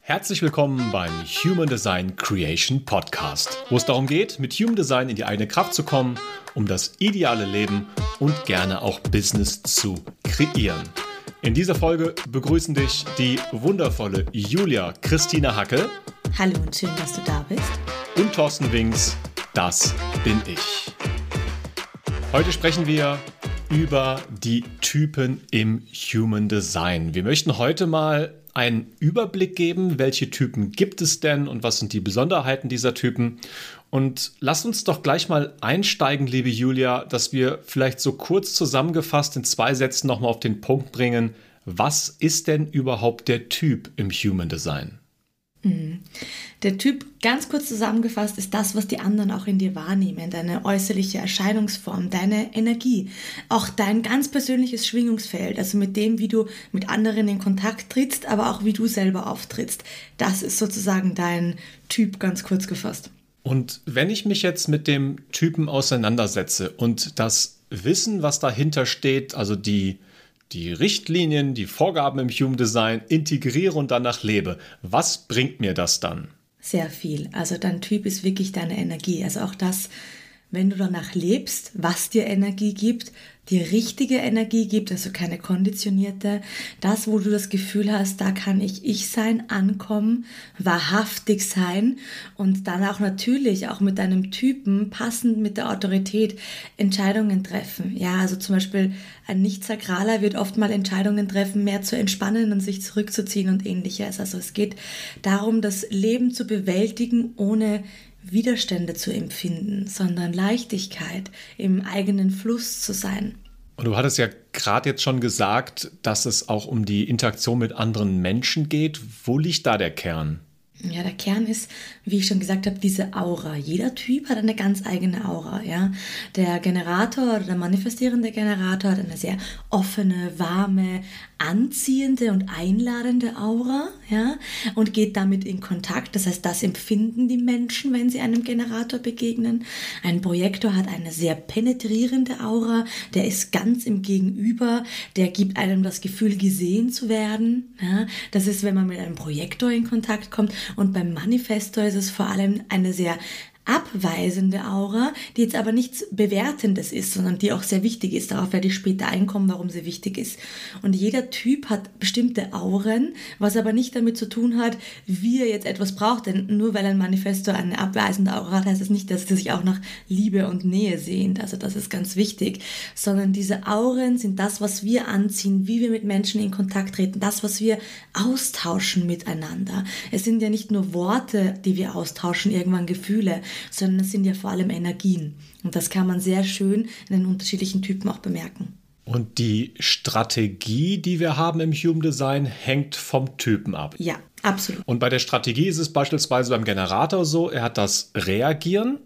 Herzlich willkommen beim Human Design Creation Podcast, wo es darum geht, mit Human Design in die eigene Kraft zu kommen, um das ideale Leben und gerne auch Business zu kreieren. In dieser Folge begrüßen dich die wundervolle Julia Christina Hacke. Hallo und schön, dass du da bist. Und Thorsten Wings, das bin ich. Heute sprechen wir über die Typen im Human Design. Wir möchten heute mal einen Überblick geben, welche Typen gibt es denn und was sind die Besonderheiten dieser Typen. Und lass uns doch gleich mal einsteigen, liebe Julia, dass wir vielleicht so kurz zusammengefasst in zwei Sätzen nochmal auf den Punkt bringen, was ist denn überhaupt der Typ im Human Design? Mhm. Der Typ, ganz kurz zusammengefasst, ist das, was die anderen auch in dir wahrnehmen, deine äußerliche Erscheinungsform, deine Energie, auch dein ganz persönliches Schwingungsfeld, also mit dem, wie du mit anderen in Kontakt trittst, aber auch wie du selber auftrittst. Das ist sozusagen dein Typ, ganz kurz gefasst. Und wenn ich mich jetzt mit dem Typen auseinandersetze und das Wissen, was dahinter steht, also die die Richtlinien, die Vorgaben im Human Design integriere und danach lebe, was bringt mir das dann? Sehr viel. Also dein Typ ist wirklich deine Energie. Also auch das, wenn du danach lebst, was dir Energie gibt, die richtige Energie gibt, also keine konditionierte, das, wo du das Gefühl hast, da kann ich ich sein, ankommen, wahrhaftig sein und dann auch natürlich auch mit deinem Typen passend mit der Autorität Entscheidungen treffen. Ja, also zum Beispiel ein Nicht-Sakraler wird oft mal Entscheidungen treffen, mehr zu entspannen und sich zurückzuziehen und ähnliches. Also es geht darum, das Leben zu bewältigen, ohne Widerstände zu empfinden, sondern Leichtigkeit im eigenen Fluss zu sein. Und du hattest ja gerade jetzt schon gesagt, dass es auch um die Interaktion mit anderen Menschen geht. Wo liegt da der Kern? Ja, der Kern ist, wie ich schon gesagt habe, diese Aura. Jeder Typ hat eine ganz eigene Aura. Ja? Der Generator oder der manifestierende Generator hat eine sehr offene, warme, anziehende und einladende Aura ja? und geht damit in Kontakt. Das heißt, das empfinden die Menschen, wenn sie einem Generator begegnen. Ein Projektor hat eine sehr penetrierende Aura. Der ist ganz im Gegenüber. Der gibt einem das Gefühl, gesehen zu werden. Ja? Das ist, wenn man mit einem Projektor in Kontakt kommt. Und beim Manifestor ist es vor allem eine sehr abweisende Aura, die jetzt aber nichts Bewertendes ist, sondern die auch sehr wichtig ist. Darauf werde ich später einkommen, warum sie wichtig ist. Und jeder Typ hat bestimmte Auren, was aber nicht damit zu tun hat, wie er jetzt etwas braucht. Denn nur weil ein Manifesto eine abweisende Aura hat, heißt das nicht, dass sie sich auch nach Liebe und Nähe sehnt. Also das ist ganz wichtig. Sondern diese Auren sind das, was wir anziehen, wie wir mit Menschen in Kontakt treten, das, was wir austauschen miteinander. Es sind ja nicht nur Worte, die wir austauschen, irgendwann Gefühle, sondern es sind ja vor allem Energien. Und das kann man sehr schön in den unterschiedlichen Typen auch bemerken. Und die Strategie, die wir haben im Human Design, hängt vom Typen ab. Ja, absolut. Und bei der Strategie ist es beispielsweise beim Generator so, er hat das Reagieren,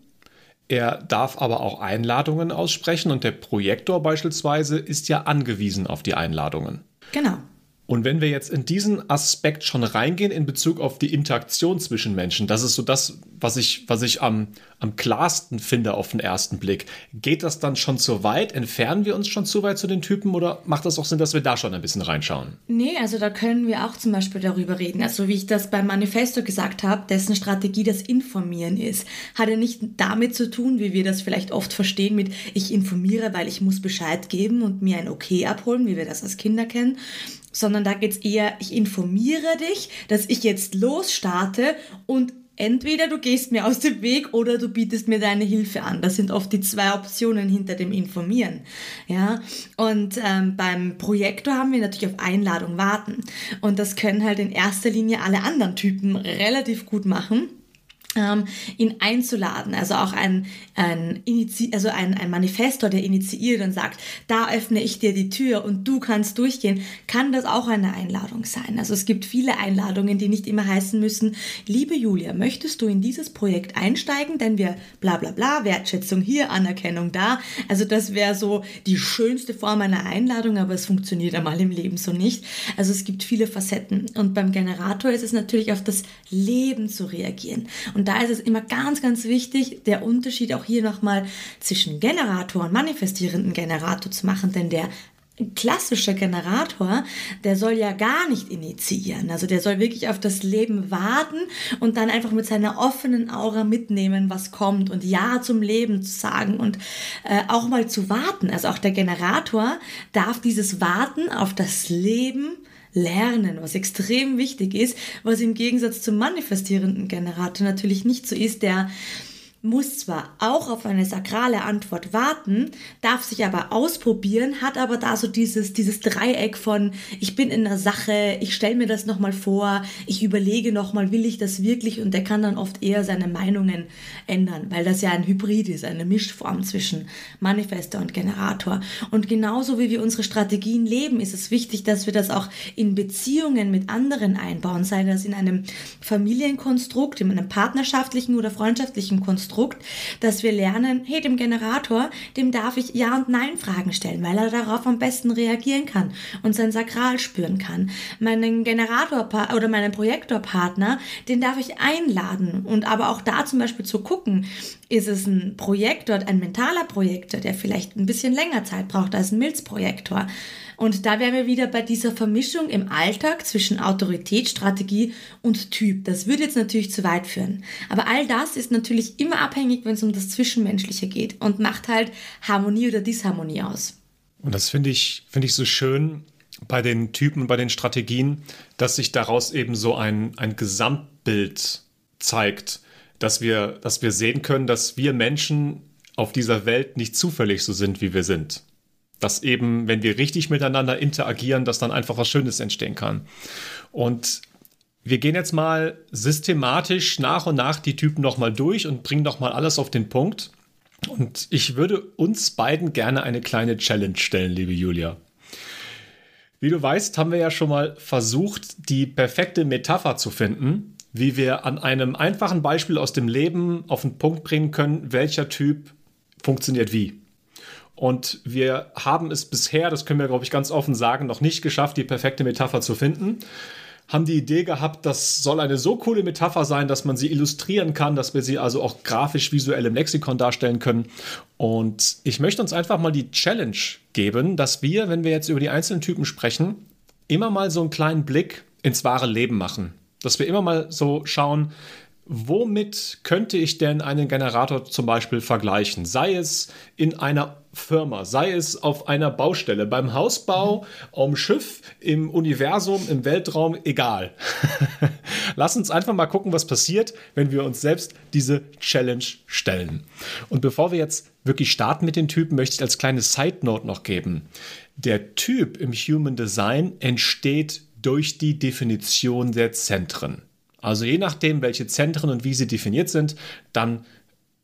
er darf aber auch Einladungen aussprechen und der Projektor beispielsweise ist ja angewiesen auf die Einladungen. Genau. Und wenn wir jetzt in diesen Aspekt schon reingehen in Bezug auf die Interaktion zwischen Menschen, das ist so das, was ich, was ich am, am klarsten finde auf den ersten Blick. Geht das dann schon zu weit? Entfernen wir uns schon zu weit zu den Typen oder macht das auch Sinn, dass wir da schon ein bisschen reinschauen? Nee, also da können wir auch zum Beispiel darüber reden. Also wie ich das beim Manifesto gesagt habe, dessen Strategie das Informieren ist, hat ja nicht damit zu tun, wie wir das vielleicht oft verstehen mit ich informiere, weil ich muss Bescheid geben und mir ein Okay abholen, wie wir das als Kinder kennen, sondern da geht es eher, ich informiere dich, dass ich jetzt losstarte und entweder du gehst mir aus dem Weg oder du bietest mir deine Hilfe an. Das sind oft die zwei Optionen hinter dem Informieren. Ja, und ähm, beim Projektor haben wir natürlich auf Einladung warten. Und das können halt in erster Linie alle anderen Typen relativ gut machen ähm, ihn einzuladen, also auch ein, ein, Initi also ein, ein Manifestor, der initiiert und sagt, da öffne ich dir die Tür und du kannst durchgehen, kann das auch eine Einladung sein. Also es gibt viele Einladungen, die nicht immer heißen müssen, liebe Julia, möchtest du in dieses Projekt einsteigen, denn wir bla bla bla, Wertschätzung hier, Anerkennung da. Also das wäre so die schönste Form einer Einladung, aber es funktioniert einmal im Leben so nicht. Also es gibt viele Facetten und beim Generator ist es natürlich auf das Leben zu reagieren. Und da ist es immer ganz, ganz wichtig, der Unterschied auch hier nochmal zwischen Generator und manifestierenden Generator zu machen, denn der klassischer Generator, der soll ja gar nicht initiieren. Also der soll wirklich auf das Leben warten und dann einfach mit seiner offenen Aura mitnehmen, was kommt und Ja zum Leben zu sagen und äh, auch mal zu warten. Also auch der Generator darf dieses Warten auf das Leben lernen, was extrem wichtig ist, was im Gegensatz zum manifestierenden Generator natürlich nicht so ist, der muss zwar auch auf eine sakrale Antwort warten, darf sich aber ausprobieren, hat aber da so dieses, dieses Dreieck von, ich bin in der Sache, ich stelle mir das nochmal vor, ich überlege nochmal, will ich das wirklich? Und der kann dann oft eher seine Meinungen ändern, weil das ja ein Hybrid ist, eine Mischform zwischen Manifester und Generator. Und genauso wie wir unsere Strategien leben, ist es wichtig, dass wir das auch in Beziehungen mit anderen einbauen, sei das in einem Familienkonstrukt, in einem partnerschaftlichen oder freundschaftlichen Konstrukt Konstrukt, dass wir lernen, hey, dem Generator, dem darf ich Ja- und Nein-Fragen stellen, weil er darauf am besten reagieren kann und sein Sakral spüren kann. Meinen Generator oder meinen Projektorpartner, den darf ich einladen und aber auch da zum Beispiel zu gucken, ist es ein Projektor, ein mentaler Projektor, der vielleicht ein bisschen länger Zeit braucht als ein Milzprojektor. Und da wären wir wieder bei dieser Vermischung im Alltag zwischen Autorität, Strategie und Typ. Das würde jetzt natürlich zu weit führen. Aber all das ist natürlich immer abhängig, wenn es um das Zwischenmenschliche geht und macht halt Harmonie oder Disharmonie aus. Und das finde ich, finde ich so schön bei den Typen, bei den Strategien, dass sich daraus eben so ein, ein Gesamtbild zeigt, dass wir, dass wir sehen können, dass wir Menschen auf dieser Welt nicht zufällig so sind, wie wir sind dass eben, wenn wir richtig miteinander interagieren, dass dann einfach was Schönes entstehen kann. Und wir gehen jetzt mal systematisch nach und nach die Typen nochmal durch und bringen nochmal alles auf den Punkt. Und ich würde uns beiden gerne eine kleine Challenge stellen, liebe Julia. Wie du weißt, haben wir ja schon mal versucht, die perfekte Metapher zu finden, wie wir an einem einfachen Beispiel aus dem Leben auf den Punkt bringen können, welcher Typ funktioniert wie. Und wir haben es bisher, das können wir, glaube ich, ganz offen sagen, noch nicht geschafft, die perfekte Metapher zu finden. Haben die Idee gehabt, das soll eine so coole Metapher sein, dass man sie illustrieren kann, dass wir sie also auch grafisch visuell im Lexikon darstellen können. Und ich möchte uns einfach mal die Challenge geben, dass wir, wenn wir jetzt über die einzelnen Typen sprechen, immer mal so einen kleinen Blick ins wahre Leben machen. Dass wir immer mal so schauen, womit könnte ich denn einen Generator zum Beispiel vergleichen? Sei es in einer Firma, sei es auf einer Baustelle, beim Hausbau, mhm. am Schiff, im Universum, im Weltraum, egal. Lass uns einfach mal gucken, was passiert, wenn wir uns selbst diese Challenge stellen. Und bevor wir jetzt wirklich starten mit den Typen, möchte ich als kleine Side Note noch geben. Der Typ im Human Design entsteht durch die Definition der Zentren. Also je nachdem, welche Zentren und wie sie definiert sind, dann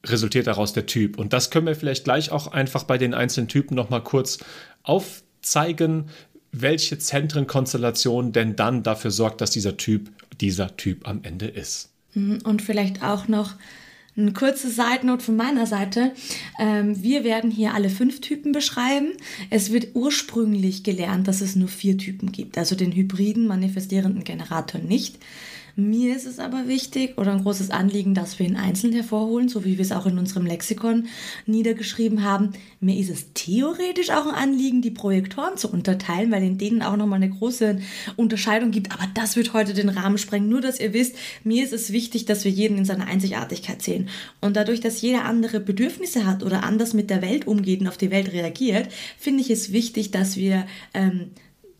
resultiert daraus der Typ. Und das können wir vielleicht gleich auch einfach bei den einzelnen Typen nochmal kurz aufzeigen, welche Zentrenkonstellation denn dann dafür sorgt, dass dieser Typ dieser Typ am Ende ist. Mhm, und vielleicht auch noch eine kurze Seitennote von meiner Seite. Ähm, wir werden hier alle fünf Typen beschreiben. Es wird ursprünglich gelernt, dass es nur vier Typen gibt, also den hybriden manifestierenden Generator nicht. Mir ist es aber wichtig oder ein großes Anliegen, dass wir ihn einzeln hervorholen, so wie wir es auch in unserem Lexikon niedergeschrieben haben. Mir ist es theoretisch auch ein Anliegen, die Projektoren zu unterteilen, weil in denen auch nochmal eine große Unterscheidung gibt. Aber das wird heute den Rahmen sprengen. Nur, dass ihr wisst, mir ist es wichtig, dass wir jeden in seiner Einzigartigkeit sehen. Und dadurch, dass jeder andere Bedürfnisse hat oder anders mit der Welt umgeht und auf die Welt reagiert, finde ich es wichtig, dass wir ähm,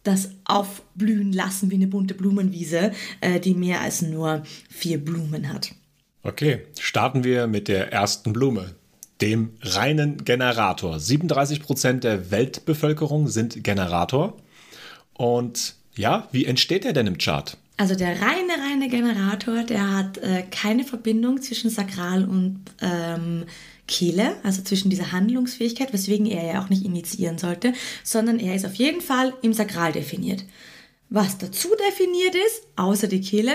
das aufblühen lassen wie eine bunte Blumenwiese, äh, die mehr als nur vier Blumen hat. Okay, starten wir mit der ersten Blume, dem reinen Generator. 37 Prozent der Weltbevölkerung sind Generator. Und ja, wie entsteht er denn im Chart? Also der reine, reine Generator, der hat äh, keine Verbindung zwischen Sakral und ähm, Kehle, also zwischen dieser Handlungsfähigkeit, weswegen er ja auch nicht initiieren sollte, sondern er ist auf jeden Fall im Sakral definiert. Was dazu definiert ist, außer die Kehle,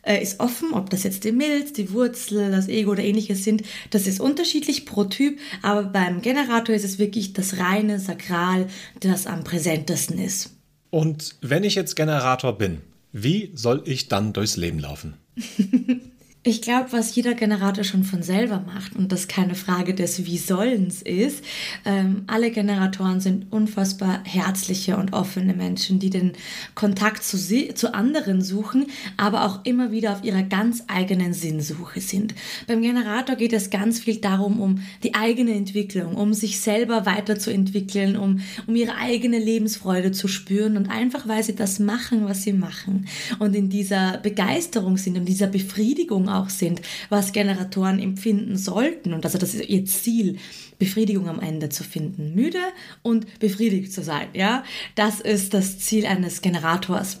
äh, ist offen, ob das jetzt die Milz, die Wurzel, das Ego oder ähnliches sind. Das ist unterschiedlich pro Typ, aber beim Generator ist es wirklich das reine Sakral, das am präsentesten ist. Und wenn ich jetzt Generator bin, wie soll ich dann durchs Leben laufen? Ich glaube, was jeder Generator schon von selber macht und das keine Frage des Wie sollens ist, ähm, alle Generatoren sind unfassbar herzliche und offene Menschen, die den Kontakt zu, zu anderen suchen, aber auch immer wieder auf ihrer ganz eigenen Sinnsuche sind. Beim Generator geht es ganz viel darum, um die eigene Entwicklung, um sich selber weiterzuentwickeln, um, um ihre eigene Lebensfreude zu spüren und einfach, weil sie das machen, was sie machen und in dieser Begeisterung sind und dieser Befriedigung auch sind, was Generatoren empfinden sollten. Und also das ist ihr Ziel, Befriedigung am Ende zu finden. Müde und befriedigt zu sein. Ja, das ist das Ziel eines Generators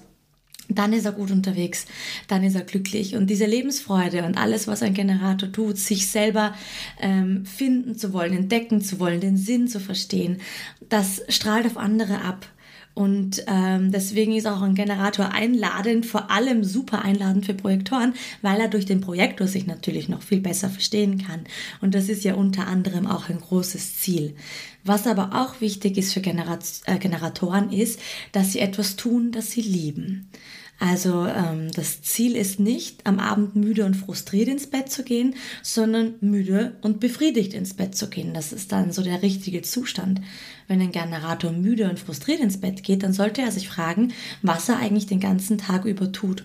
dann ist er gut unterwegs, dann ist er glücklich. Und diese Lebensfreude und alles, was ein Generator tut, sich selber ähm, finden zu wollen, entdecken zu wollen, den Sinn zu verstehen, das strahlt auf andere ab. Und ähm, deswegen ist auch ein Generator einladend, vor allem super einladend für Projektoren, weil er durch den Projektor sich natürlich noch viel besser verstehen kann. Und das ist ja unter anderem auch ein großes Ziel. Was aber auch wichtig ist für Generat äh, Generatoren ist, dass sie etwas tun, das sie lieben. Also ähm, das Ziel ist nicht, am Abend müde und frustriert ins Bett zu gehen, sondern müde und befriedigt ins Bett zu gehen. Das ist dann so der richtige Zustand. Wenn ein Generator müde und frustriert ins Bett geht, dann sollte er sich fragen, was er eigentlich den ganzen Tag über tut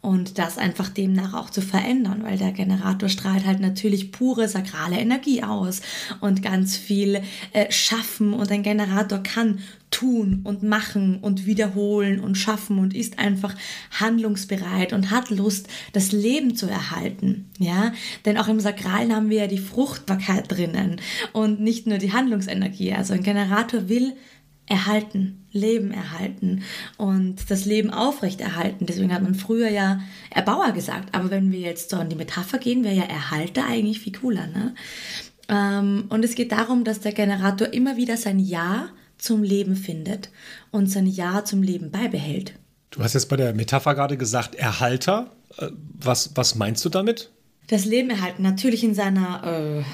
und das einfach demnach auch zu verändern, weil der Generator strahlt halt natürlich pure sakrale Energie aus und ganz viel äh, schaffen und ein Generator kann tun und machen und wiederholen und schaffen und ist einfach handlungsbereit und hat Lust, das Leben zu erhalten. Ja, denn auch im Sakralen haben wir ja die Fruchtbarkeit drinnen und nicht nur die Handlungsenergie. Also ein Generator will erhalten, Leben erhalten und das Leben aufrechterhalten. Deswegen hat man früher ja Erbauer gesagt. Aber wenn wir jetzt so an die Metapher gehen, wäre ja Erhalter eigentlich viel cooler. Ne? Ähm, und es geht darum, dass der Generator immer wieder sein Ja zum Leben findet und sein Ja zum Leben beibehält. Du hast jetzt bei der Metapher gerade gesagt, Erhalter. Äh, was, was meinst du damit? Das Leben erhalten, natürlich in seiner äh,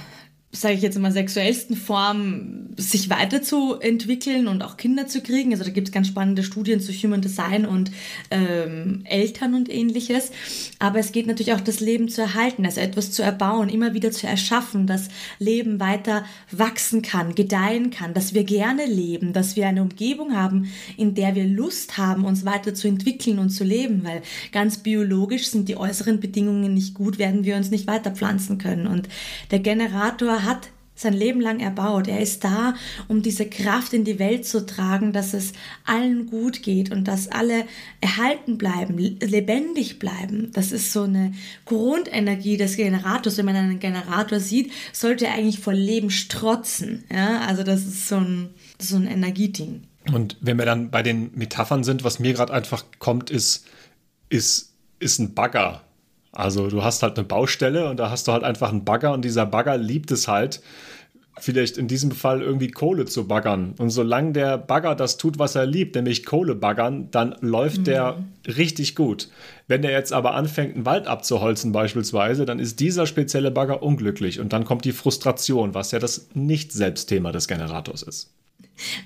sage ich jetzt immer, sexuellsten Form sich weiterzuentwickeln und auch Kinder zu kriegen. Also da gibt es ganz spannende Studien zu Human Design und ähm, Eltern und ähnliches. Aber es geht natürlich auch das Leben zu erhalten, also etwas zu erbauen, immer wieder zu erschaffen, dass Leben weiter wachsen kann, gedeihen kann, dass wir gerne leben, dass wir eine Umgebung haben, in der wir Lust haben, uns weiter zu entwickeln und zu leben, weil ganz biologisch sind die äußeren Bedingungen nicht gut, werden wir uns nicht weiter pflanzen können. Und der Generator hat sein Leben lang erbaut. Er ist da, um diese Kraft in die Welt zu tragen, dass es allen gut geht und dass alle erhalten bleiben, lebendig bleiben. Das ist so eine Grundenergie des Generators. Wenn man einen Generator sieht, sollte er eigentlich vor Leben strotzen. Ja, also das ist so ein, so ein Energieding. Und wenn wir dann bei den Metaphern sind, was mir gerade einfach kommt, ist, ist, ist ein Bagger. Also du hast halt eine Baustelle und da hast du halt einfach einen Bagger und dieser Bagger liebt es halt, vielleicht in diesem Fall irgendwie Kohle zu baggern. Und solange der Bagger das tut, was er liebt, nämlich Kohle baggern, dann läuft mhm. der richtig gut. Wenn er jetzt aber anfängt, einen Wald abzuholzen beispielsweise, dann ist dieser spezielle Bagger unglücklich und dann kommt die Frustration, was ja das Nicht-Selbstthema des Generators ist.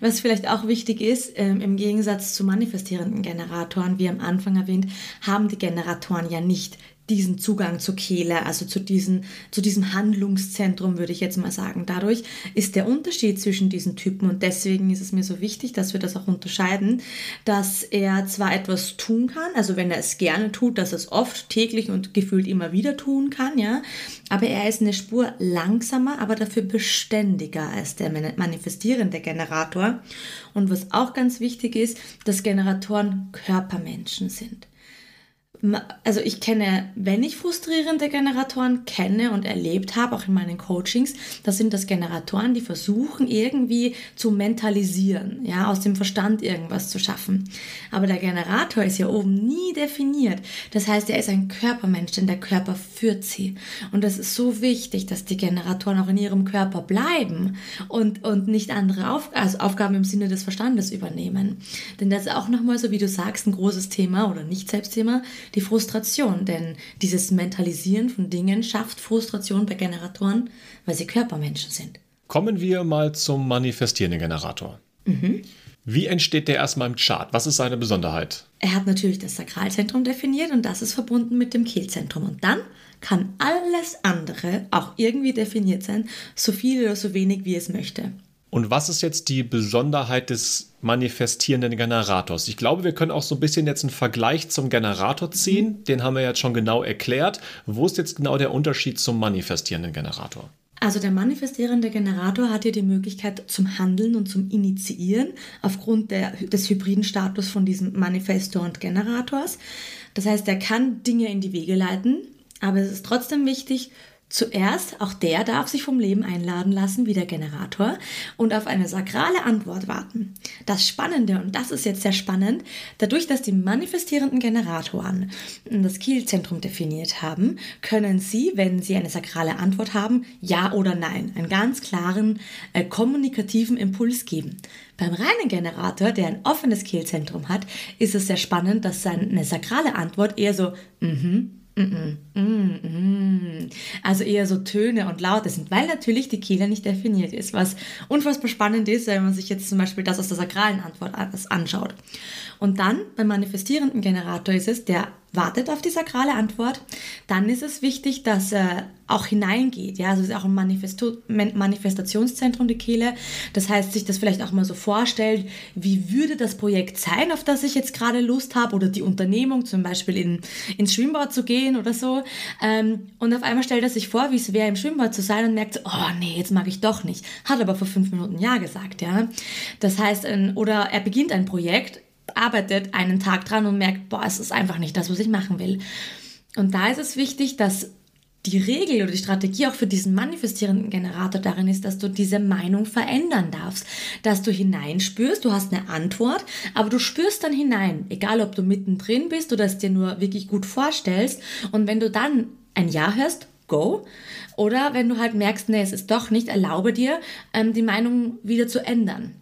Was vielleicht auch wichtig ist, ähm, im Gegensatz zu manifestierenden Generatoren, wie am Anfang erwähnt, haben die Generatoren ja nicht diesen Zugang zur Kehle, also zu, diesen, zu diesem Handlungszentrum, würde ich jetzt mal sagen. Dadurch ist der Unterschied zwischen diesen Typen und deswegen ist es mir so wichtig, dass wir das auch unterscheiden, dass er zwar etwas tun kann, also wenn er es gerne tut, dass er es oft, täglich und gefühlt immer wieder tun kann, ja, aber er ist eine Spur langsamer, aber dafür beständiger als der manifestierende Generator. Und was auch ganz wichtig ist, dass Generatoren Körpermenschen sind also ich kenne, wenn ich frustrierende Generatoren kenne und erlebt habe, auch in meinen Coachings, das sind das Generatoren, die versuchen irgendwie zu mentalisieren, ja, aus dem Verstand irgendwas zu schaffen. Aber der Generator ist ja oben nie definiert. Das heißt, er ist ein Körpermensch, denn der Körper führt sie. Und das ist so wichtig, dass die Generatoren auch in ihrem Körper bleiben und, und nicht andere Auf also Aufgaben im Sinne des Verstandes übernehmen. Denn das ist auch nochmal so, wie du sagst, ein großes Thema oder nicht Selbstthema die Frustration, denn dieses Mentalisieren von Dingen schafft Frustration bei Generatoren, weil sie Körpermenschen sind. Kommen wir mal zum manifestierenden Generator. Mhm. Wie entsteht der erstmal im Chart? Was ist seine Besonderheit? Er hat natürlich das Sakralzentrum definiert und das ist verbunden mit dem Kehlzentrum. Und dann kann alles andere auch irgendwie definiert sein, so viel oder so wenig, wie es möchte. Und was ist jetzt die Besonderheit des manifestierenden Generators? Ich glaube, wir können auch so ein bisschen jetzt einen Vergleich zum Generator ziehen. Mhm. Den haben wir jetzt schon genau erklärt. Wo ist jetzt genau der Unterschied zum manifestierenden Generator? Also der manifestierende Generator hat ja die Möglichkeit zum Handeln und zum Initiieren aufgrund der, des hybriden Status von diesem Manifestor und Generators. Das heißt, er kann Dinge in die Wege leiten, aber es ist trotzdem wichtig, Zuerst, auch der darf sich vom Leben einladen lassen, wie der Generator, und auf eine sakrale Antwort warten. Das Spannende, und das ist jetzt sehr spannend, dadurch, dass die manifestierenden Generatoren das Kielzentrum definiert haben, können sie, wenn sie eine sakrale Antwort haben, Ja oder Nein, einen ganz klaren äh, kommunikativen Impuls geben. Beim reinen Generator, der ein offenes Kehlzentrum hat, ist es sehr spannend, dass seine sakrale Antwort eher so mhm, Mm also eher so Töne und Laute sind, weil natürlich die Kehle nicht definiert ist, was unfassbar spannend ist, wenn man sich jetzt zum Beispiel das aus der sakralen Antwort anschaut. Und dann beim manifestierenden Generator ist es, der wartet auf die sakrale Antwort. Dann ist es wichtig, dass er auch hineingeht. Ja, also es ist auch ein Manifesto Manifestationszentrum, die Kehle. Das heißt, sich das vielleicht auch mal so vorstellt, wie würde das Projekt sein, auf das ich jetzt gerade Lust habe oder die Unternehmung, zum Beispiel in, ins Schwimmbad zu gehen oder so. Ähm, und auf einmal stellt er sich vor, wie es wäre, im Schwimmbad zu sein und merkt, oh nee, jetzt mag ich doch nicht. Hat aber vor fünf Minuten Ja gesagt, ja. Das heißt, oder er beginnt ein Projekt, arbeitet einen Tag dran und merkt, boah, es ist einfach nicht das, was ich machen will. Und da ist es wichtig, dass die Regel oder die Strategie auch für diesen manifestierenden Generator darin ist, dass du diese Meinung verändern darfst, dass du hineinspürst, du hast eine Antwort, aber du spürst dann hinein, egal ob du mittendrin bist oder es dir nur wirklich gut vorstellst und wenn du dann ein Ja hörst, go. Oder wenn du halt merkst, nee, es ist doch nicht, erlaube dir, ähm, die Meinung wieder zu ändern.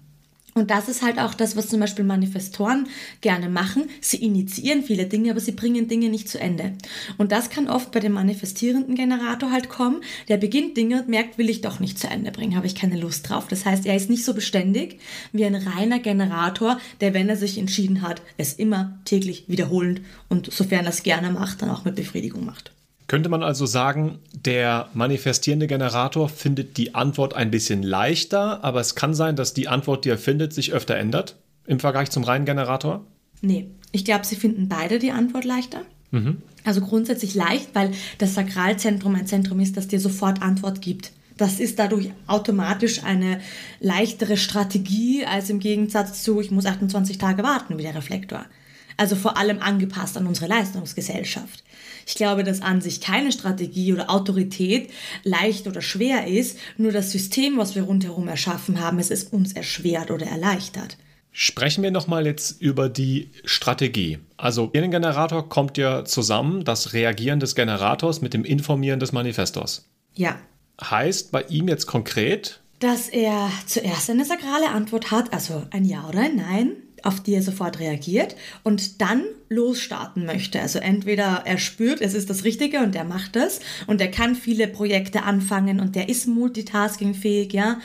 Und das ist halt auch das, was zum Beispiel Manifestoren gerne machen. Sie initiieren viele Dinge, aber sie bringen Dinge nicht zu Ende. Und das kann oft bei dem manifestierenden Generator halt kommen. Der beginnt Dinge und merkt, will ich doch nicht zu Ende bringen, habe ich keine Lust drauf. Das heißt, er ist nicht so beständig wie ein reiner Generator, der, wenn er sich entschieden hat, es immer täglich wiederholend und sofern er es gerne macht, dann auch mit Befriedigung macht. Könnte man also sagen, der manifestierende Generator findet die Antwort ein bisschen leichter, aber es kann sein, dass die Antwort, die er findet, sich öfter ändert im Vergleich zum reinen Generator? Nee, ich glaube, sie finden beide die Antwort leichter. Mhm. Also grundsätzlich leicht, weil das Sakralzentrum ein Zentrum ist, das dir sofort Antwort gibt. Das ist dadurch automatisch eine leichtere Strategie als im Gegensatz zu, ich muss 28 Tage warten wie der Reflektor. Also vor allem angepasst an unsere Leistungsgesellschaft. Ich glaube, dass an sich keine Strategie oder Autorität leicht oder schwer ist, nur das System, was wir rundherum erschaffen haben, es ist uns erschwert oder erleichtert. Sprechen wir nochmal jetzt über die Strategie. Also, in den Generator kommt ja zusammen das Reagieren des Generators mit dem Informieren des Manifestors. Ja. Heißt bei ihm jetzt konkret, dass er zuerst eine sakrale Antwort hat, also ein Ja oder ein Nein, auf die er sofort reagiert und dann losstarten möchte. Also entweder er spürt, es ist das Richtige und er macht das und er kann viele Projekte anfangen und der ist multitaskingfähig, ja.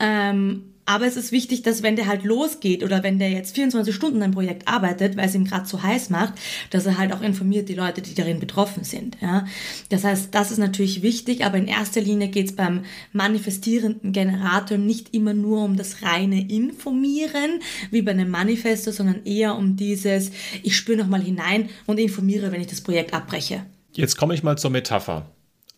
Ähm, aber es ist wichtig, dass wenn der halt losgeht oder wenn der jetzt 24 Stunden ein Projekt arbeitet, weil es ihm gerade zu heiß macht, dass er halt auch informiert die Leute, die darin betroffen sind. Ja? Das heißt, das ist natürlich wichtig, aber in erster Linie geht es beim manifestierenden Generator nicht immer nur um das reine Informieren, wie bei einem Manifesto, sondern eher um dieses, ich spüre nochmal hinein und informiere, wenn ich das Projekt abbreche. Jetzt komme ich mal zur Metapher.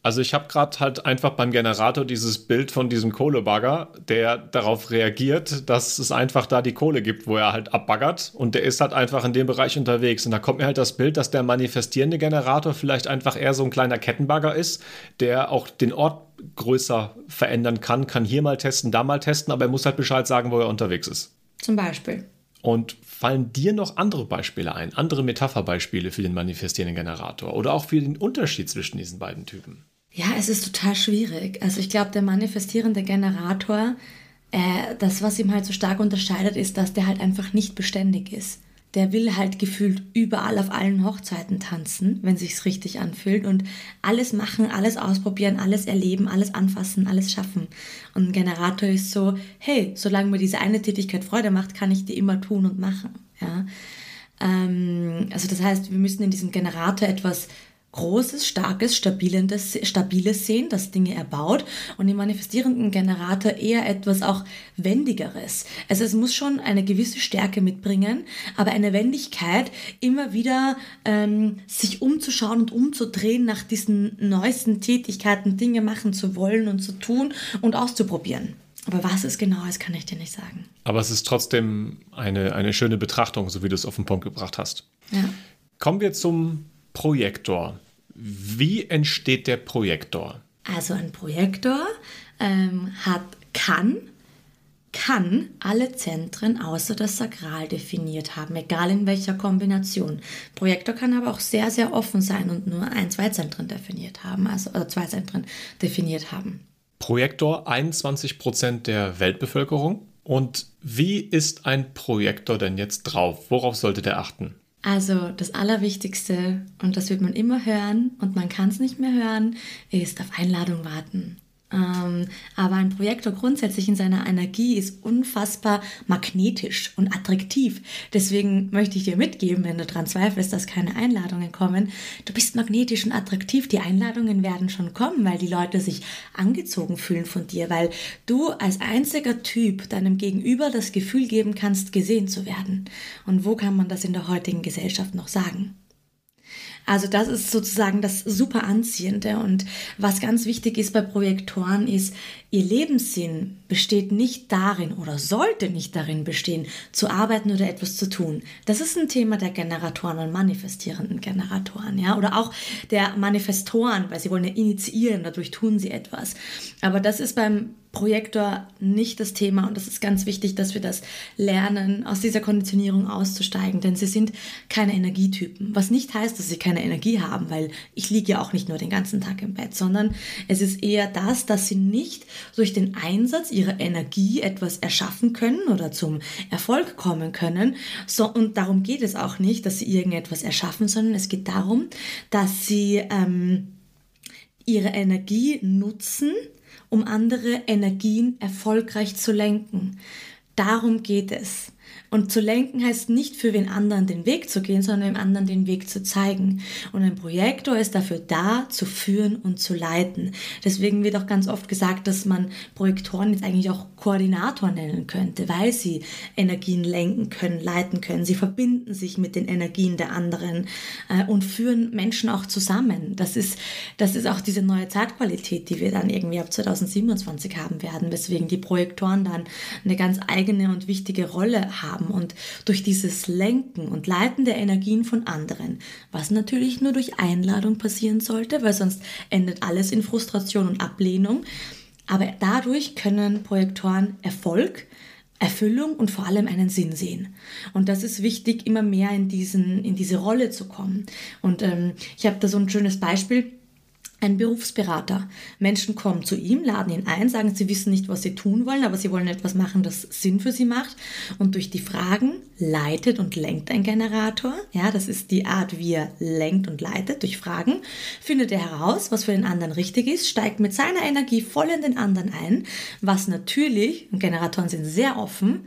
Also ich habe gerade halt einfach beim Generator dieses Bild von diesem Kohlebagger, der darauf reagiert, dass es einfach da die Kohle gibt, wo er halt abbaggert und der ist halt einfach in dem Bereich unterwegs. Und da kommt mir halt das Bild, dass der manifestierende Generator vielleicht einfach eher so ein kleiner Kettenbagger ist, der auch den Ort größer verändern kann, kann hier mal testen, da mal testen, aber er muss halt Bescheid sagen, wo er unterwegs ist. Zum Beispiel. Und fallen dir noch andere Beispiele ein, andere Metapherbeispiele für den manifestierenden Generator oder auch für den Unterschied zwischen diesen beiden Typen? Ja, es ist total schwierig. Also ich glaube, der manifestierende Generator, äh, das, was ihm halt so stark unterscheidet, ist, dass der halt einfach nicht beständig ist. der will halt gefühlt überall auf allen Hochzeiten tanzen, wenn sich's richtig anfühlt und alles machen, alles ausprobieren, alles erleben, alles anfassen, alles schaffen. Und ein Generator ist so, hey, solange mir diese eine Tätigkeit Freude macht, kann ich die immer tun und machen. Ja. Ähm, also das heißt, wir müssen in diesem Generator etwas großes, starkes, stabiles, stabiles sehen, das Dinge erbaut und im manifestierenden Generator eher etwas auch Wendigeres. Also es muss schon eine gewisse Stärke mitbringen, aber eine Wendigkeit, immer wieder ähm, sich umzuschauen und umzudrehen nach diesen neuesten Tätigkeiten, Dinge machen zu wollen und zu tun und auszuprobieren. Aber was es genau ist, kann ich dir nicht sagen. Aber es ist trotzdem eine, eine schöne Betrachtung, so wie du es auf den Punkt gebracht hast. Ja. Kommen wir zum Projektor. Wie entsteht der Projektor? Also ein Projektor ähm, hat, kann, kann alle Zentren außer das Sakral definiert haben, egal in welcher Kombination. Projektor kann aber auch sehr, sehr offen sein und nur ein, zwei Zentren definiert haben, also oder zwei Zentren definiert haben. Projektor 21 Prozent der Weltbevölkerung. Und wie ist ein Projektor denn jetzt drauf? Worauf sollte der achten? Also das Allerwichtigste, und das wird man immer hören und man kann es nicht mehr hören, ist auf Einladung warten. Ähm, aber ein Projektor grundsätzlich in seiner Energie ist unfassbar magnetisch und attraktiv. Deswegen möchte ich dir mitgeben, wenn du daran zweifelst, dass keine Einladungen kommen, du bist magnetisch und attraktiv. Die Einladungen werden schon kommen, weil die Leute sich angezogen fühlen von dir, weil du als einziger Typ deinem Gegenüber das Gefühl geben kannst, gesehen zu werden. Und wo kann man das in der heutigen Gesellschaft noch sagen? Also das ist sozusagen das super Anziehende. Und was ganz wichtig ist bei Projektoren ist, ihr Lebenssinn besteht nicht darin oder sollte nicht darin bestehen, zu arbeiten oder etwas zu tun. Das ist ein Thema der Generatoren und manifestierenden Generatoren, ja, oder auch der Manifestoren, weil sie wollen ja initiieren, dadurch tun sie etwas. Aber das ist beim Projektor nicht das Thema und das ist ganz wichtig, dass wir das lernen, aus dieser Konditionierung auszusteigen, denn sie sind keine Energietypen, was nicht heißt, dass sie keine Energie haben, weil ich liege ja auch nicht nur den ganzen Tag im Bett, sondern es ist eher das, dass sie nicht durch den Einsatz ihrer Energie etwas erschaffen können oder zum Erfolg kommen können, so, und darum geht es auch nicht, dass sie irgendetwas erschaffen, sondern es geht darum, dass sie ähm, ihre Energie nutzen, um andere Energien erfolgreich zu lenken. Darum geht es. Und zu lenken heißt nicht für den anderen den Weg zu gehen, sondern dem anderen den Weg zu zeigen. Und ein Projektor ist dafür da, zu führen und zu leiten. Deswegen wird auch ganz oft gesagt, dass man Projektoren jetzt eigentlich auch Koordinator nennen könnte, weil sie Energien lenken können, leiten können. Sie verbinden sich mit den Energien der anderen äh, und führen Menschen auch zusammen. Das ist, das ist auch diese neue Zeitqualität, die wir dann irgendwie ab 2027 haben werden, weswegen die Projektoren dann eine ganz eigene und wichtige Rolle haben haben und durch dieses Lenken und Leiten der Energien von anderen, was natürlich nur durch Einladung passieren sollte, weil sonst endet alles in Frustration und Ablehnung. Aber dadurch können Projektoren Erfolg, Erfüllung und vor allem einen Sinn sehen. Und das ist wichtig, immer mehr in, diesen, in diese Rolle zu kommen. Und ähm, ich habe da so ein schönes Beispiel ein Berufsberater. Menschen kommen zu ihm, laden ihn ein, sagen, sie wissen nicht, was sie tun wollen, aber sie wollen etwas machen, das Sinn für sie macht. Und durch die Fragen leitet und lenkt ein Generator. Ja, das ist die Art, wie er lenkt und leitet. Durch Fragen findet er heraus, was für den anderen richtig ist, steigt mit seiner Energie voll in den anderen ein, was natürlich, und Generatoren sind sehr offen,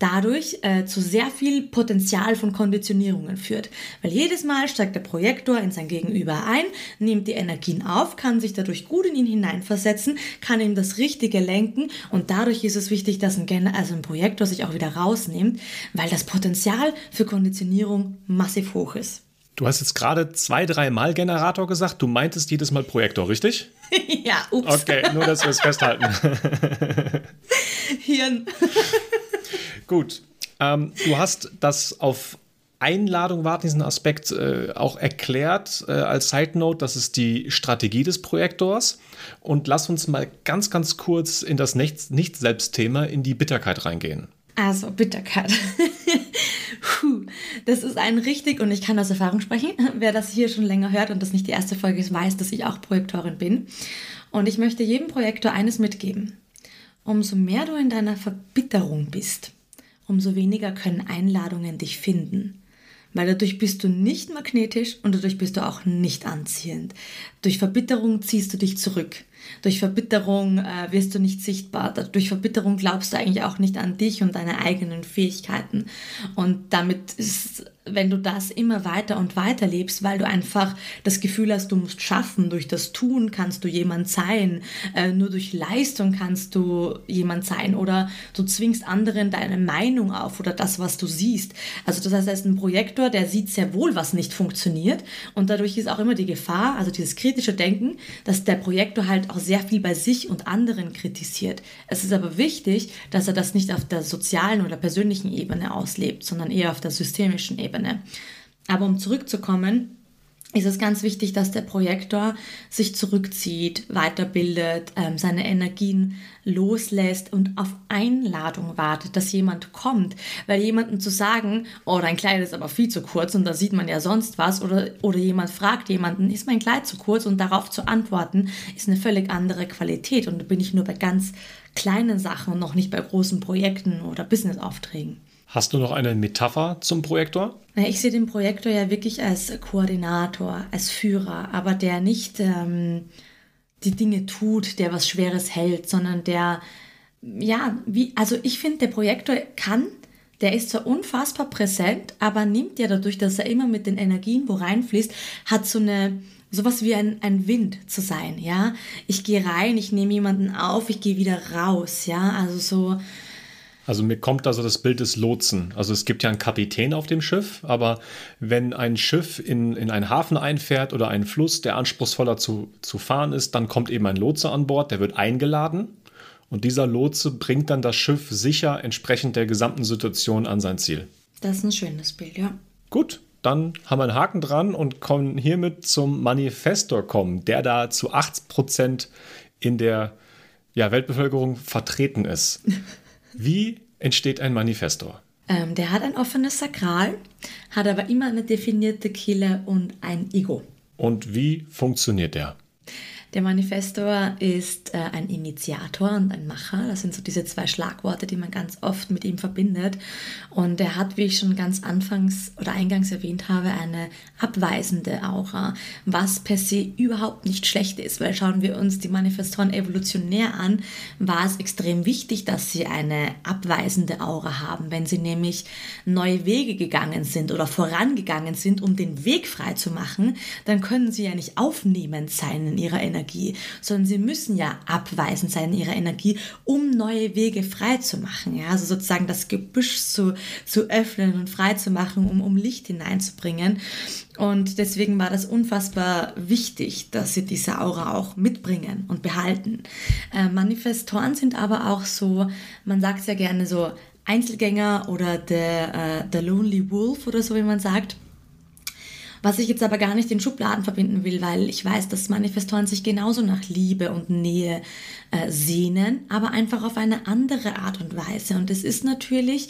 dadurch äh, zu sehr viel Potenzial von Konditionierungen führt. Weil jedes Mal steigt der Projektor in sein Gegenüber ein, nimmt die Energien auf, kann sich dadurch gut in ihn hineinversetzen, kann ihm das Richtige lenken und dadurch ist es wichtig, dass ein, Gen also ein Projektor sich auch wieder rausnimmt, weil das Potenzial für Konditionierung massiv hoch ist. Du hast jetzt gerade zwei, drei Mal Generator gesagt. Du meintest jedes Mal Projektor, richtig? ja, ups. Okay, nur, dass wir es festhalten. Hirn. Gut. Ähm, du hast das auf Einladung warten, diesen Aspekt äh, auch erklärt äh, als Side Note. Das ist die Strategie des Projektors. Und lass uns mal ganz, ganz kurz in das Nicht-Selbst-Thema, in die Bitterkeit reingehen. Also, Bitterkeit. das ist ein richtig, und ich kann aus Erfahrung sprechen, wer das hier schon länger hört und das nicht die erste Folge ist, weiß, dass ich auch Projektorin bin. Und ich möchte jedem Projektor eines mitgeben. Umso mehr du in deiner Verbitterung bist, umso weniger können Einladungen dich finden. weil dadurch bist du nicht magnetisch und dadurch bist du auch nicht anziehend. Durch Verbitterung ziehst du dich zurück. Durch Verbitterung äh, wirst du nicht sichtbar. Durch Verbitterung glaubst du eigentlich auch nicht an dich und deine eigenen Fähigkeiten. Und damit ist wenn du das immer weiter und weiter lebst, weil du einfach das Gefühl hast, du musst schaffen, durch das Tun kannst du jemand sein, äh, nur durch Leistung kannst du jemand sein oder du zwingst anderen deine Meinung auf oder das, was du siehst. Also das heißt, er ist ein Projektor, der sieht sehr wohl, was nicht funktioniert und dadurch ist auch immer die Gefahr, also dieses kritische Denken, dass der Projektor halt auch sehr viel bei sich und anderen kritisiert. Es ist aber wichtig, dass er das nicht auf der sozialen oder persönlichen Ebene auslebt, sondern eher auf der systemischen Ebene. Ebene. Aber um zurückzukommen, ist es ganz wichtig, dass der Projektor sich zurückzieht, weiterbildet, ähm, seine Energien loslässt und auf Einladung wartet, dass jemand kommt. Weil jemandem zu sagen, oh, dein Kleid ist aber viel zu kurz und da sieht man ja sonst was, oder, oder jemand fragt jemanden, ist mein Kleid zu kurz und darauf zu antworten, ist eine völlig andere Qualität. Und da bin ich nur bei ganz kleinen Sachen und noch nicht bei großen Projekten oder Businessaufträgen. Hast du noch eine Metapher zum Projektor? Ich sehe den Projektor ja wirklich als Koordinator, als Führer, aber der nicht ähm, die Dinge tut, der was Schweres hält, sondern der, ja, wie, also ich finde, der Projektor kann, der ist zwar unfassbar präsent, aber nimmt ja dadurch, dass er immer mit den Energien wo reinfließt, hat so eine, sowas wie ein, ein Wind zu sein, ja. Ich gehe rein, ich nehme jemanden auf, ich gehe wieder raus, ja, also so, also mir kommt also das Bild des Lotsen. Also es gibt ja einen Kapitän auf dem Schiff, aber wenn ein Schiff in, in einen Hafen einfährt oder einen Fluss, der anspruchsvoller zu, zu fahren ist, dann kommt eben ein Lotse an Bord, der wird eingeladen und dieser Lotse bringt dann das Schiff sicher entsprechend der gesamten Situation an sein Ziel. Das ist ein schönes Bild, ja. Gut, dann haben wir einen Haken dran und kommen hiermit zum Manifestor kommen, der da zu 80 Prozent in der ja, Weltbevölkerung vertreten ist. Wie entsteht ein Manifestor? Ähm, der hat ein offenes Sakral, hat aber immer eine definierte Kille und ein Ego. Und wie funktioniert der? Der Manifestor ist äh, ein Initiator und ein Macher. Das sind so diese zwei Schlagworte, die man ganz oft mit ihm verbindet. Und er hat, wie ich schon ganz anfangs oder eingangs erwähnt habe, eine abweisende Aura, was per se überhaupt nicht schlecht ist, weil schauen wir uns die Manifestoren evolutionär an, war es extrem wichtig, dass sie eine abweisende Aura haben, wenn sie nämlich neue Wege gegangen sind oder vorangegangen sind, um den Weg frei zu machen, dann können sie ja nicht aufnehmend sein in ihrer Energie Energie, sondern sie müssen ja abweisend sein in ihrer Energie, um neue Wege frei zu machen. Ja? Also sozusagen das Gebüsch zu, zu öffnen und frei zu machen, um, um Licht hineinzubringen. Und deswegen war das unfassbar wichtig, dass sie diese Aura auch mitbringen und behalten. Äh, Manifestoren sind aber auch so, man sagt ja gerne so, Einzelgänger oder der, äh, der Lonely Wolf oder so, wie man sagt. Was ich jetzt aber gar nicht in Schubladen verbinden will, weil ich weiß, dass Manifestoren sich genauso nach Liebe und Nähe äh, sehnen, aber einfach auf eine andere Art und Weise. Und es ist natürlich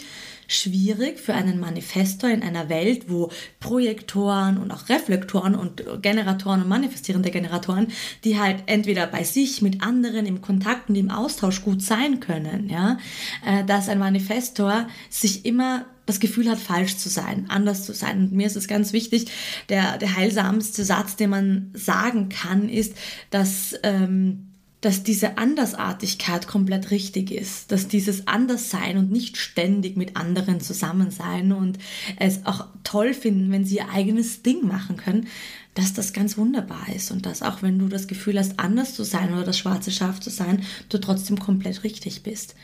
schwierig für einen Manifestor in einer Welt, wo Projektoren und auch Reflektoren und Generatoren und manifestierende Generatoren, die halt entweder bei sich mit anderen im Kontakt und im Austausch gut sein können, ja, äh, dass ein Manifestor sich immer das Gefühl hat, falsch zu sein, anders zu sein. Und mir ist es ganz wichtig, der, der heilsamste Satz, den man sagen kann, ist, dass, ähm, dass diese Andersartigkeit komplett richtig ist, dass dieses Anderssein und nicht ständig mit anderen zusammen sein und es auch toll finden, wenn sie ihr eigenes Ding machen können, dass das ganz wunderbar ist und dass auch wenn du das Gefühl hast, anders zu sein oder das schwarze Schaf zu sein, du trotzdem komplett richtig bist.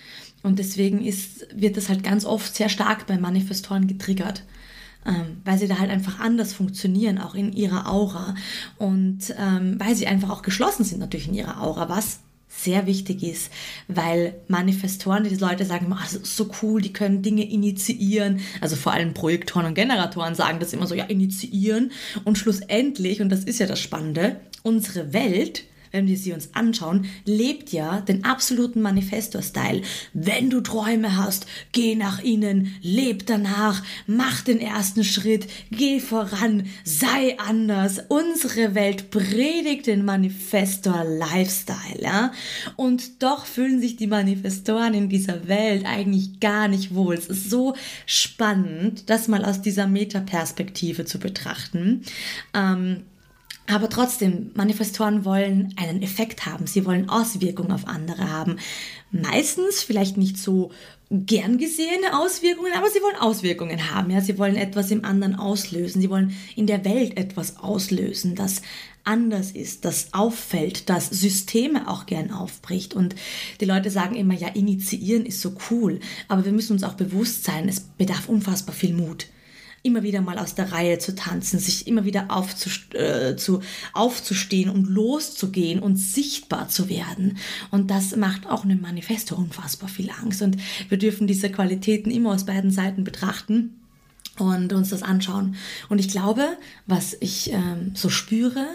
Und deswegen ist, wird das halt ganz oft sehr stark bei Manifestoren getriggert. Ähm, weil sie da halt einfach anders funktionieren, auch in ihrer Aura. Und ähm, weil sie einfach auch geschlossen sind natürlich in ihrer Aura, was sehr wichtig ist, weil Manifestoren, die Leute sagen, oh, so cool, die können Dinge initiieren, also vor allem Projektoren und Generatoren sagen das immer so, ja, initiieren und schlussendlich, und das ist ja das Spannende, unsere Welt wenn wir sie uns anschauen, lebt ja den absoluten Manifestor-Style. Wenn du Träume hast, geh nach ihnen, leb danach, mach den ersten Schritt, geh voran, sei anders. Unsere Welt predigt den Manifestor-Lifestyle, ja. Und doch fühlen sich die Manifestoren in dieser Welt eigentlich gar nicht wohl. Es ist so spannend, das mal aus dieser Metaperspektive zu betrachten. Ähm, aber trotzdem, Manifestoren wollen einen Effekt haben. Sie wollen Auswirkungen auf andere haben. Meistens vielleicht nicht so gern gesehene Auswirkungen, aber sie wollen Auswirkungen haben. Ja, sie wollen etwas im anderen auslösen. Sie wollen in der Welt etwas auslösen, das anders ist, das auffällt, das Systeme auch gern aufbricht. Und die Leute sagen immer, ja, initiieren ist so cool. Aber wir müssen uns auch bewusst sein, es bedarf unfassbar viel Mut immer wieder mal aus der Reihe zu tanzen, sich immer wieder aufzust äh, zu, aufzustehen und loszugehen und sichtbar zu werden. Und das macht auch einem Manifesto unfassbar viel Angst. Und wir dürfen diese Qualitäten immer aus beiden Seiten betrachten und uns das anschauen. Und ich glaube, was ich ähm, so spüre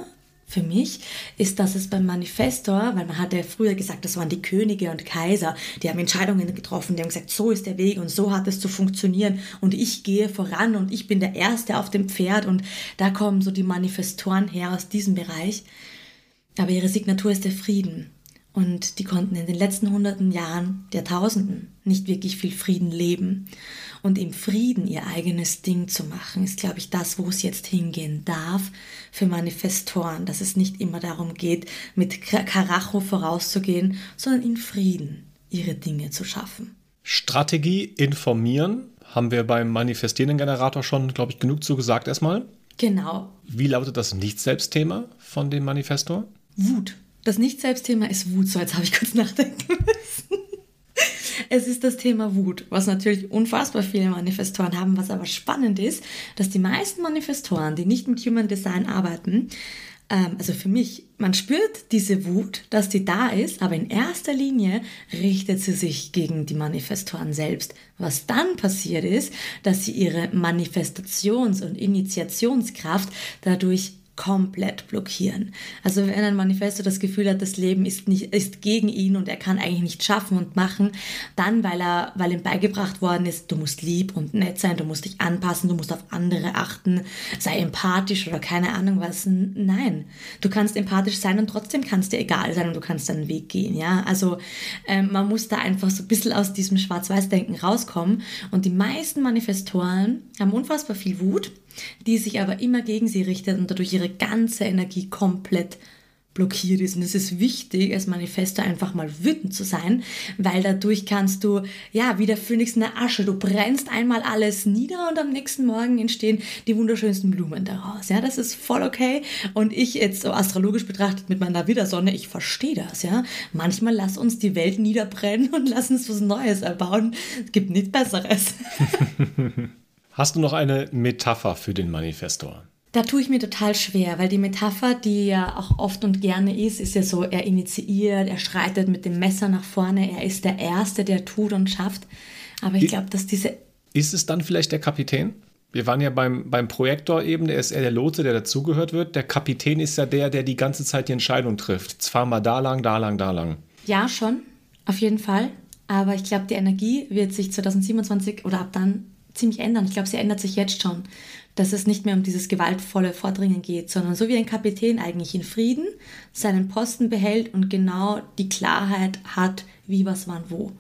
für mich ist, dass es beim Manifestor, weil man hat ja früher gesagt, das waren die Könige und Kaiser, die haben Entscheidungen getroffen, die haben gesagt, so ist der Weg und so hat es zu funktionieren und ich gehe voran und ich bin der Erste auf dem Pferd und da kommen so die Manifestoren her aus diesem Bereich. Aber ihre Signatur ist der Frieden. Und die konnten in den letzten hunderten Jahren, der Tausenden, nicht wirklich viel Frieden leben. Und im Frieden ihr eigenes Ding zu machen, ist, glaube ich, das, wo es jetzt hingehen darf für Manifestoren, dass es nicht immer darum geht, mit Karacho vorauszugehen, sondern in Frieden ihre Dinge zu schaffen. Strategie informieren haben wir beim manifestierenden Generator schon, glaube ich, genug zugesagt erstmal. Genau. Wie lautet das Nicht-Selbst-Thema von dem Manifestor? Wut. Das Nicht-Selbst-Thema ist Wut. So, jetzt habe ich kurz nachdenken müssen. Es ist das Thema Wut, was natürlich unfassbar viele Manifestoren haben, was aber spannend ist, dass die meisten Manifestoren, die nicht mit Human Design arbeiten, ähm, also für mich, man spürt diese Wut, dass die da ist, aber in erster Linie richtet sie sich gegen die Manifestoren selbst. Was dann passiert ist, dass sie ihre Manifestations- und Initiationskraft dadurch komplett blockieren. Also wenn ein Manifesto das Gefühl hat, das Leben ist nicht ist gegen ihn und er kann eigentlich nicht schaffen und machen, dann weil er weil ihm beigebracht worden ist, du musst lieb und nett sein, du musst dich anpassen, du musst auf andere achten, sei empathisch oder keine Ahnung was. Nein, du kannst empathisch sein und trotzdem kannst dir egal sein und du kannst deinen Weg gehen. Ja, also ähm, man muss da einfach so ein bisschen aus diesem Schwarz-Weiß-Denken rauskommen und die meisten Manifestoren haben unfassbar viel Wut die sich aber immer gegen sie richtet und dadurch ihre ganze Energie komplett blockiert ist. Und es ist wichtig, als Manifesto einfach mal wütend zu sein, weil dadurch kannst du, ja, wie der Phönix in der Asche, du brennst einmal alles nieder und am nächsten Morgen entstehen die wunderschönsten Blumen daraus. Ja, das ist voll okay. Und ich jetzt so astrologisch betrachtet mit meiner Widersonne, ich verstehe das, ja. Manchmal lass uns die Welt niederbrennen und lass uns was Neues erbauen. Es gibt nichts Besseres. Hast du noch eine Metapher für den Manifestor? Da tue ich mir total schwer, weil die Metapher, die ja auch oft und gerne ist, ist ja so, er initiiert, er schreitet mit dem Messer nach vorne, er ist der Erste, der tut und schafft. Aber ich glaube, dass diese... Ist es dann vielleicht der Kapitän? Wir waren ja beim, beim Projektor eben, der ist eher der Lotse, der dazugehört wird. Der Kapitän ist ja der, der die ganze Zeit die Entscheidung trifft. Fahren wir da lang, da lang, da lang. Ja, schon, auf jeden Fall. Aber ich glaube, die Energie wird sich 2027 oder ab dann ziemlich ändern. Ich glaube, sie ändert sich jetzt schon, dass es nicht mehr um dieses gewaltvolle Vordringen geht, sondern so wie ein Kapitän eigentlich in Frieden seinen Posten behält und genau die Klarheit hat, wie, was, wann, wo.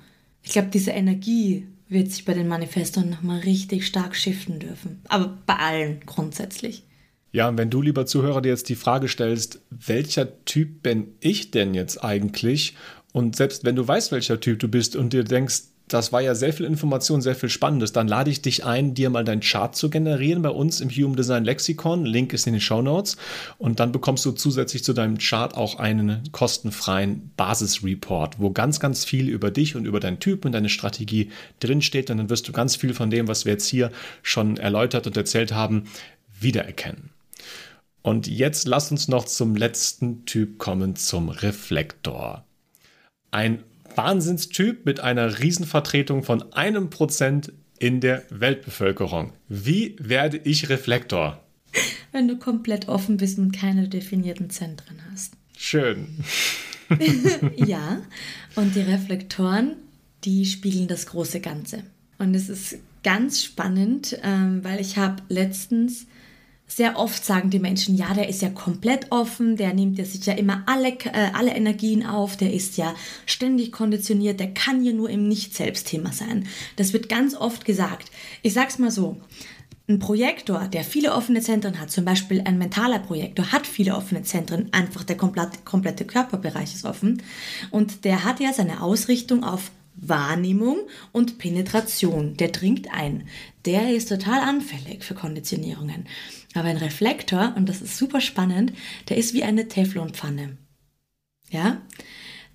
Ich glaube, diese Energie wird sich bei den Manifestoren nochmal richtig stark shiften dürfen. Aber bei allen grundsätzlich. Ja, und wenn du, lieber Zuhörer, dir jetzt die Frage stellst, welcher Typ bin ich denn jetzt eigentlich? Und selbst wenn du weißt, welcher Typ du bist und dir denkst, das war ja sehr viel Information, sehr viel Spannendes. Dann lade ich dich ein, dir mal deinen Chart zu generieren bei uns im Human Design Lexikon. Link ist in den Show Notes. Und dann bekommst du zusätzlich zu deinem Chart auch einen kostenfreien Basisreport, wo ganz, ganz viel über dich und über deinen Typ und deine Strategie drinsteht. Und dann wirst du ganz viel von dem, was wir jetzt hier schon erläutert und erzählt haben, wiedererkennen. Und jetzt lass uns noch zum letzten Typ kommen, zum Reflektor. Ein Wahnsinnstyp mit einer Riesenvertretung von einem Prozent in der Weltbevölkerung. Wie werde ich Reflektor? Wenn du komplett offen bist und keine definierten Zentren hast. Schön. ja, und die Reflektoren, die spiegeln das große Ganze. Und es ist ganz spannend, ähm, weil ich habe letztens sehr oft sagen die Menschen, ja, der ist ja komplett offen, der nimmt ja sich ja immer alle, äh, alle Energien auf, der ist ja ständig konditioniert, der kann ja nur im Nicht-Selbst-Thema sein. Das wird ganz oft gesagt. Ich sag's mal so. Ein Projektor, der viele offene Zentren hat, zum Beispiel ein mentaler Projektor, hat viele offene Zentren, einfach der komplette, komplette Körperbereich ist offen. Und der hat ja seine Ausrichtung auf Wahrnehmung und Penetration. Der dringt ein. Der ist total anfällig für Konditionierungen. Aber ein Reflektor, und das ist super spannend, der ist wie eine Teflonpfanne. Ja?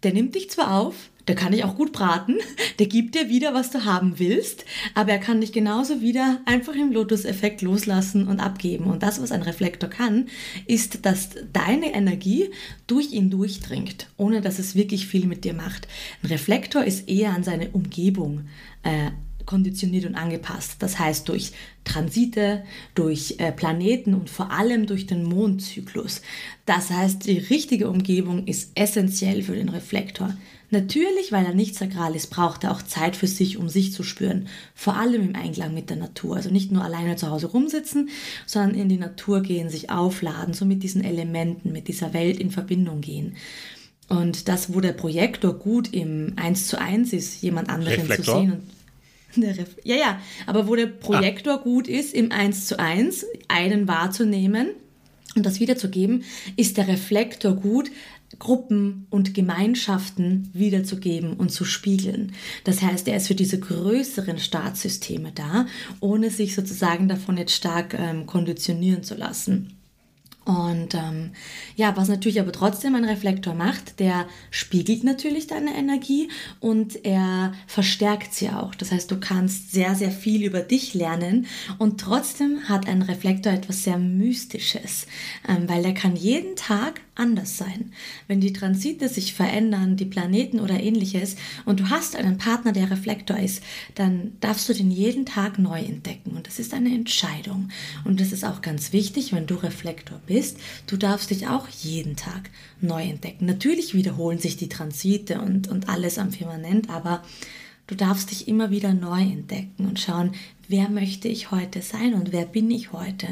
Der nimmt dich zwar auf, der kann dich auch gut braten, der gibt dir wieder, was du haben willst, aber er kann dich genauso wieder einfach im Lotus-Effekt loslassen und abgeben. Und das, was ein Reflektor kann, ist, dass deine Energie durch ihn durchdringt, ohne dass es wirklich viel mit dir macht. Ein Reflektor ist eher an seine Umgebung äh, konditioniert und angepasst. Das heißt durch Transite, durch äh, Planeten und vor allem durch den Mondzyklus. Das heißt, die richtige Umgebung ist essentiell für den Reflektor. Natürlich, weil er nicht sakral ist, braucht er auch Zeit für sich, um sich zu spüren. Vor allem im Einklang mit der Natur. Also nicht nur alleine zu Hause rumsitzen, sondern in die Natur gehen, sich aufladen, so mit diesen Elementen, mit dieser Welt in Verbindung gehen. Und das, wo der Projektor gut im 1 zu 1 ist, jemand anderen Reflektor. zu sehen. Ja, ja, aber wo der Projektor ah. gut ist, im 1 zu 1 einen wahrzunehmen und das wiederzugeben, ist der Reflektor gut, Gruppen und Gemeinschaften wiederzugeben und zu spiegeln. Das heißt, er ist für diese größeren Staatssysteme da, ohne sich sozusagen davon jetzt stark ähm, konditionieren zu lassen. Und ähm, ja, was natürlich aber trotzdem ein Reflektor macht, der spiegelt natürlich deine Energie und er verstärkt sie auch. Das heißt, du kannst sehr, sehr viel über dich lernen und trotzdem hat ein Reflektor etwas sehr Mystisches, ähm, weil er kann jeden Tag anders sein. Wenn die Transite sich verändern, die Planeten oder ähnliches, und du hast einen Partner, der Reflektor ist, dann darfst du den jeden Tag neu entdecken. Und das ist eine Entscheidung. Und das ist auch ganz wichtig, wenn du Reflektor bist. Du darfst dich auch jeden Tag neu entdecken. Natürlich wiederholen sich die Transite und, und alles am Firmament, aber Du darfst dich immer wieder neu entdecken und schauen, wer möchte ich heute sein und wer bin ich heute.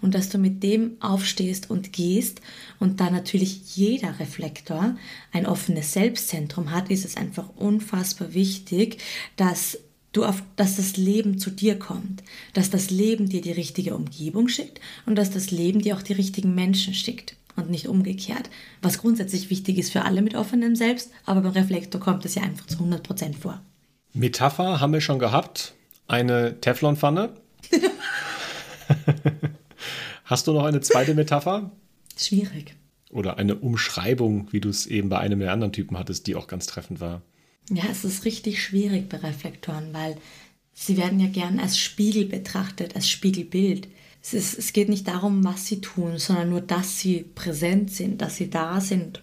Und dass du mit dem aufstehst und gehst und da natürlich jeder Reflektor ein offenes Selbstzentrum hat, ist es einfach unfassbar wichtig, dass du auf, dass das Leben zu dir kommt, dass das Leben dir die richtige Umgebung schickt und dass das Leben dir auch die richtigen Menschen schickt und nicht umgekehrt. Was grundsätzlich wichtig ist für alle mit offenem Selbst, aber beim Reflektor kommt es ja einfach zu 100 Prozent vor. Metapher haben wir schon gehabt. Eine Teflonpfanne. Hast du noch eine zweite Metapher? Schwierig. Oder eine Umschreibung, wie du es eben bei einem der anderen Typen hattest, die auch ganz treffend war. Ja, es ist richtig schwierig bei Reflektoren, weil sie werden ja gern als Spiegel betrachtet, als Spiegelbild. Es, ist, es geht nicht darum, was sie tun, sondern nur, dass sie präsent sind, dass sie da sind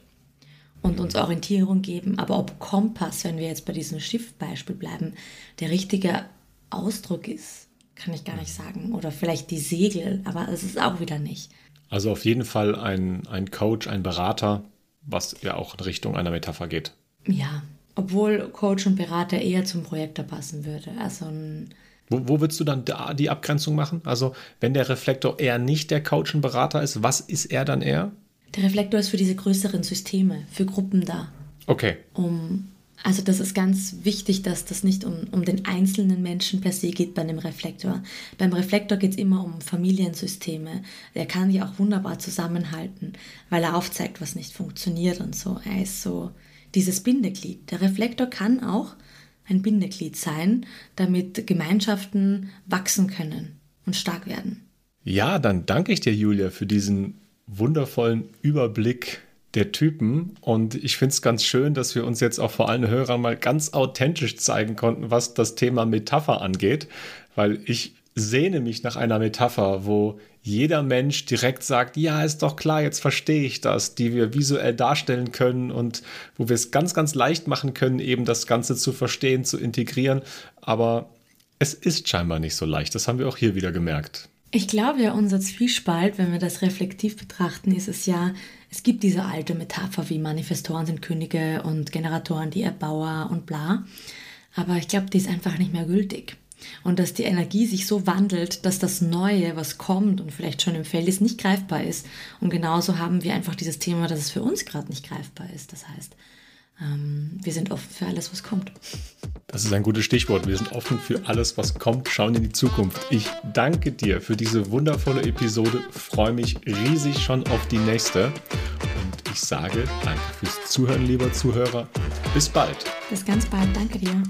und uns Orientierung geben. Aber ob Kompass, wenn wir jetzt bei diesem Schiffbeispiel bleiben, der richtige Ausdruck ist, kann ich gar nicht sagen. Oder vielleicht die Segel, aber es ist auch wieder nicht. Also auf jeden Fall ein, ein Coach, ein Berater, was ja auch in Richtung einer Metapher geht. Ja, obwohl Coach und Berater eher zum Projektor passen würde. Also ein wo, wo würdest du dann die Abgrenzung machen? Also, wenn der Reflektor eher nicht der Coach und Berater ist, was ist er dann eher? Der Reflektor ist für diese größeren Systeme, für Gruppen da. Okay. Um, also das ist ganz wichtig, dass das nicht um, um den einzelnen Menschen per se geht bei einem Reflektor. Beim Reflektor geht es immer um Familiensysteme. Er kann die auch wunderbar zusammenhalten, weil er aufzeigt, was nicht funktioniert und so. Er ist so dieses Bindeglied. Der Reflektor kann auch ein Bindeglied sein, damit Gemeinschaften wachsen können und stark werden. Ja, dann danke ich dir, Julia, für diesen wundervollen Überblick der Typen. Und ich finde es ganz schön, dass wir uns jetzt auch vor allen Hörern mal ganz authentisch zeigen konnten, was das Thema Metapher angeht, weil ich sehne mich nach einer Metapher, wo jeder Mensch direkt sagt, ja, ist doch klar, jetzt verstehe ich das, die wir visuell darstellen können und wo wir es ganz, ganz leicht machen können, eben das Ganze zu verstehen, zu integrieren. Aber es ist scheinbar nicht so leicht. Das haben wir auch hier wieder gemerkt. Ich glaube ja, unser Zwiespalt, wenn wir das reflektiv betrachten, ist es ja, es gibt diese alte Metapher wie Manifestoren sind Könige und Generatoren die Erbauer und bla. Aber ich glaube, die ist einfach nicht mehr gültig. Und dass die Energie sich so wandelt, dass das Neue, was kommt und vielleicht schon im Feld ist, nicht greifbar ist. Und genauso haben wir einfach dieses Thema, dass es für uns gerade nicht greifbar ist. Das heißt, wir sind offen für alles, was kommt. Das ist ein gutes Stichwort. Wir sind offen für alles, was kommt, schauen in die Zukunft. Ich danke dir für diese wundervolle Episode, freue mich riesig schon auf die nächste. Und ich sage danke fürs Zuhören, lieber Zuhörer. Bis bald. Bis ganz bald. Danke dir.